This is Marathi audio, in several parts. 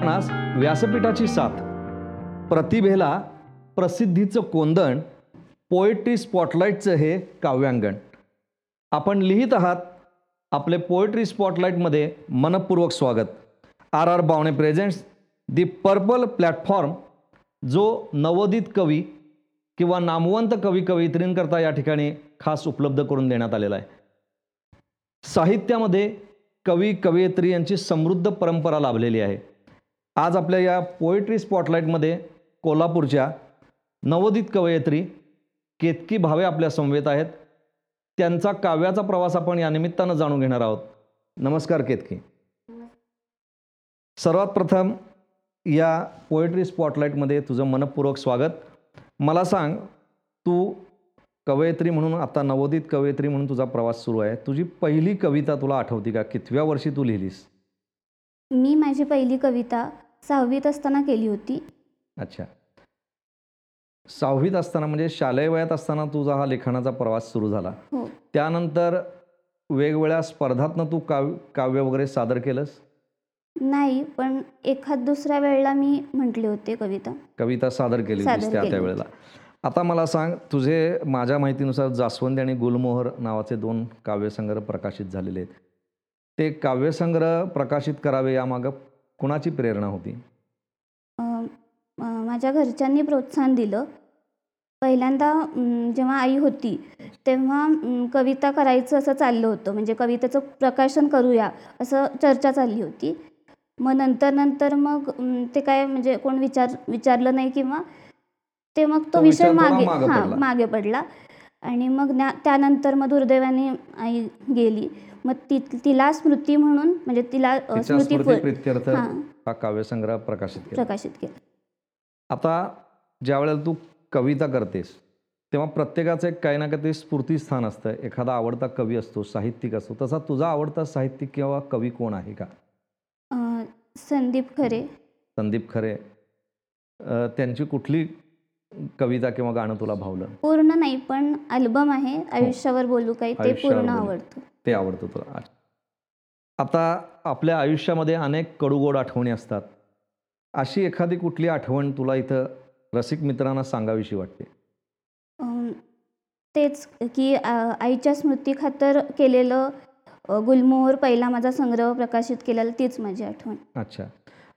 व्यासपीठाची साथ. प्रतिभेला प्रसिद्धीचं कोंदण पोएट्री स्पॉटलाईटचं हे काव्यांगण. आपण लिहित आहात आपले पोएट्री स्पॉटलाईटमध्ये मनपूर्वक स्वागत. R R Bawane presents the purple platform जो नवोदित कवी किंवा नामवंत कवी कवयित्रींकरता या ठिकाणी खास उपलब्ध करून देण्यात आलेला आहे. साहित्यामध्ये कवी कवयित्री यांची समृद्ध परंपरा लाभलेली आहे. आज आपल्या या पोएट्री स्पॉटलाईटमध्ये कोल्हापूरच्या नवोदित कवयित्री केतकी भावे आपल्या समवेत आहेत. त्यांचा काव्याचा प्रवास आपण या निमित्तानं जाणून घेणार आहोत. नमस्कार केतकी. सर्वात प्रथम या पोएट्री स्पॉटलाईटमध्ये तुझं मनपूर्वक स्वागत. मला सांग तू कवयित्री म्हणून आता नवोदित कवयित्री म्हणून तुझा प्रवास सुरू आहे. तुझी पहिली कविता तुला आठवती का? कितव्या वर्षी तू लिहिलीस? मी माझी पहिली कविता सहावीत असताना केली होती. अच्छा. सहावीत असताना म्हणजे शालेय वयात असताना तुझा हा लेखनाचा प्रवास सुरू झाला. हो. त्यानंतर वेगवेगळ्या स्पर्धातनं तू काव्य काव्य वगैरे सादर केलंस? नाही पण एखाद दुसऱ्या वेळेला मी म्हटले होते कविता. कविता सादर केली सादर होतीस त्या केली त्यावेळेला आता मला सांग तुझे माझ्या माहितीनुसार जास्वंदी आणि गुलमोहर नावाचे दोन काव्यसंग्रह प्रकाशित झालेले आहेत. ते काव्यसंग्रह प्रकाशित करावे यामागं कुणाची प्रेरणा होती? माझ्या घरच्यांनी प्रोत्साहन दिलं. पहिल्यांदा जेव्हा आई होती तेव्हा कविता करायचं असं चाललं होतं. म्हणजे कवितेचं प्रकाशन करूया असं चर्चा चालली होती. मग नंतर नंतर मग ते काय म्हणजे कोण विचार विचारलं नाही किंवा ते मग तो तो विषय मागे हां. मागे पडला. आणि मग त्यानंतर मग दुर्दैवाने आई गेली. मग ती तिला स्मृती म्हणून म्हणजे तिला तिच्या हां. हा काव्यसंग्रह प्रकाशित केला. प्रकाशित केलं. आता ज्या वेळेला तू कविता करतेस तेव्हा प्रत्येकाचं एक काही ना काही स्फूर्तीस्थान असतं. एखादा आवडता कवी असतो साहित्यिक असतो. तसा तुझा आवडता साहित्यिक किंवा कवी कोण आहे का? अं, संदीप खरे. संदीप खरे. अ, त्यांची कुठली कविता किंवा गाणं तुला भावलं? पूर्ण नाही पण अल्बम आहे. आयुष्यावर बोलू काही ते आयुष्यावर पूर्ण बोलू. आवडतं. ते आवडतं तुला. आता आपल्या आयुष्यामध्ये अनेक कडूगोड आठवणी असतात. अशी एखादी कुठली आठवण तुला इथं रसिक मित्रांना सांगावीशी वाटते? तेच की आईच्या स्मृती खातर केलेलं गुलमोहर पहिला माझा संग्रह प्रकाशित केलेला तीच माझी आठवण. अच्छा.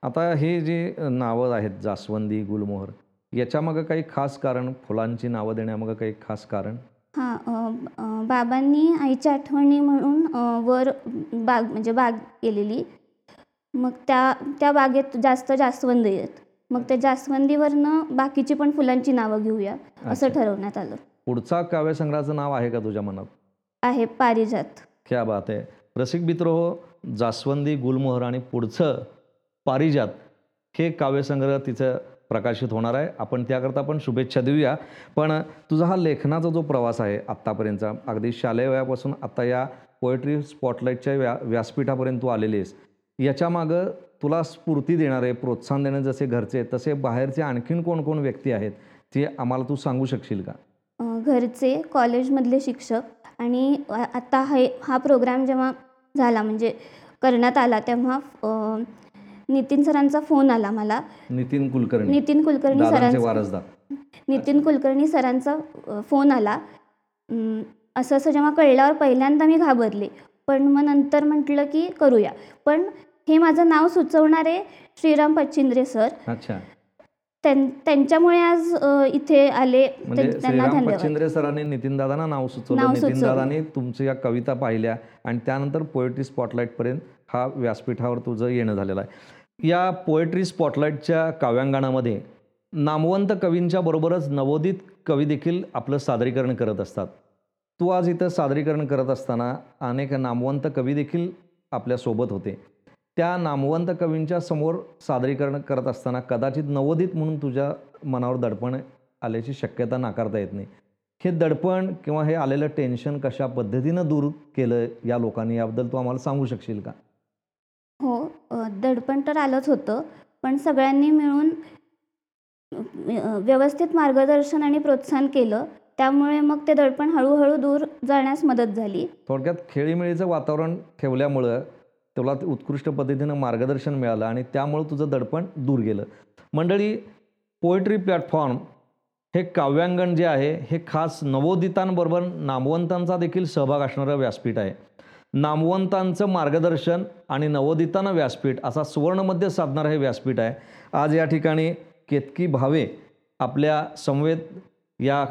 आता हे जे नावं आहेत जास्वंदी गुलमोहर याच्यामागं काही खास कारण फुलांची नावं देण्यामागं काही खास कारण? हां बाबांनी आईच्या आठवणी म्हणून वर बाग म्हणजे बाग केलेली. मग त्या त्या बागेत जास्त जास्वंद आहेत मग त्या जास्वंदीवरनं बाकीची पण फुलांची नावं घेऊया असं अच्छा. ठरवण्यात आलं. पुढचा काव्यसंग्रहाचं नाव आहे का तुझ्या मनात? आहे पारिजात. क्या बात आहे. रसिक मित्र हो जास्वंदी गुलमोहर आणि पुढचं पारिजात हे काव्यसंग्रह तिचं प्रकाशित होणार आहे. आपण त्याकरता पण शुभेच्छा देऊया. पण तुझा हा लेखनाचा जो प्रवास आहे आत्तापर्यंतचा अगदी शालेय वयापासून आत्ता या पोएट्री स्पॉटलाईटच्या व्या व्यासपीठापर्यंत तू आलेली आहेस याच्यामागं तुला स्फूर्ती देणारे प्रोत्साहन देणारे जसे घरचे तसे बाहेरचे आणखीन कोण कोण व्यक्ती आहेत ते आम्हाला तू सांगू शकशील का? घरचे कॉलेजमधले शिक्षक आणि आत्ता आता हे हा प्रोग्राम जेव्हा झाला म्हणजे करण्यात आला तेव्हा नितीन सरांचा फोन आला मला. नितीन कुलकर्णी. नितीन कुलकर्णी दादांचे सरांचा वारसदार. नितीन कुलकर्णी सरांचा अ, फोन आला. अम, असं असं जेव्हा कळल्यावर पहिल्यांदा मी घाबरले. पण मग नंतर म्हटलं की करूया. पण हे माझं नाव सुचवणारे श्रीराम पच्चिंद्रे सर. अच्छा. त्यां त्यांच्यामुळे आज अ, इथे आले. म्हणजे त्यां- त्यांना श्रीराम धन्यवाद. पच्चिंद्रे सरांनी नितीन दादांना नाव सुचवलं. नाव नितीन सुचवलं. दादांनी तुमच्या या कविता पाहिल्या. आणि त्यानंतर पोएट्री स्पॉटलाईटपर्यंत हा व्यासपीठावर तुझं येणं झालेलं आहे. या पोएट्री स्पॉटलाईटच्या काव्यांगणामध्ये नामवंत कवींच्या बरोबरच नवोदित कवी देखील आपलं सादरीकरण करत असतात. तू आज इथं सादरीकरण करत असताना अनेक नामवंत कवी देखील आपल्यासोबत होते. त्या नामवंत कवींच्या समोर सादरीकरण करत असताना कदाचित नवोदित म्हणून तुझ्या मनावर दडपण आल्याची शक्यता नाकारता येत नाही. हे दडपण किंवा हे आलेलं टेन्शन कशा पद्धतीनं दूर केलं या लोकांनी याबद्दल तू आम्हाला सांगू शकशील का? दडपण तर आलंच होतं पण सगळ्यांनी मिळून व्यवस्थित मार्गदर्शन आणि प्रोत्साहन केलं. त्यामुळे मग ते दडपण हळूहळू दूर जाण्यास मदत झाली. थोडक्यात खेळीमेळीचं वातावरण ठेवल्यामुळं तुला ते उत्कृष्ट पद्धतीनं मार्गदर्शन मिळालं आणि त्यामुळं तुझं दडपण दूर गेलं. मंडळी पोएट्री प्लॅटफॉर्म हे काव्यांगण जे आहे हे खास नवोदितांबरोबर नामवंतांचा देखील सहभाग असणारं व्यासपीठ आहे. नामवंतांचं मार्गदर्शन आणि नवोदितांना व्यासपीठ असा सुवर्णमध्य साधणारं हे व्यासपीठ आहे. आज या ठिकाणी केतकी भावे आपल्या समवेत या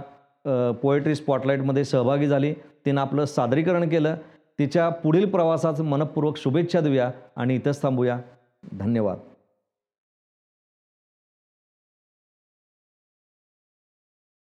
पोएट्री स्पॉटलाईटमध्ये सहभागी झाली. तिनं आपलं सादरीकरण केलं. तिच्या पुढील प्रवासाचं मनपूर्वक शुभेच्छा देऊया आणि इथंच थांबूया. धन्यवाद.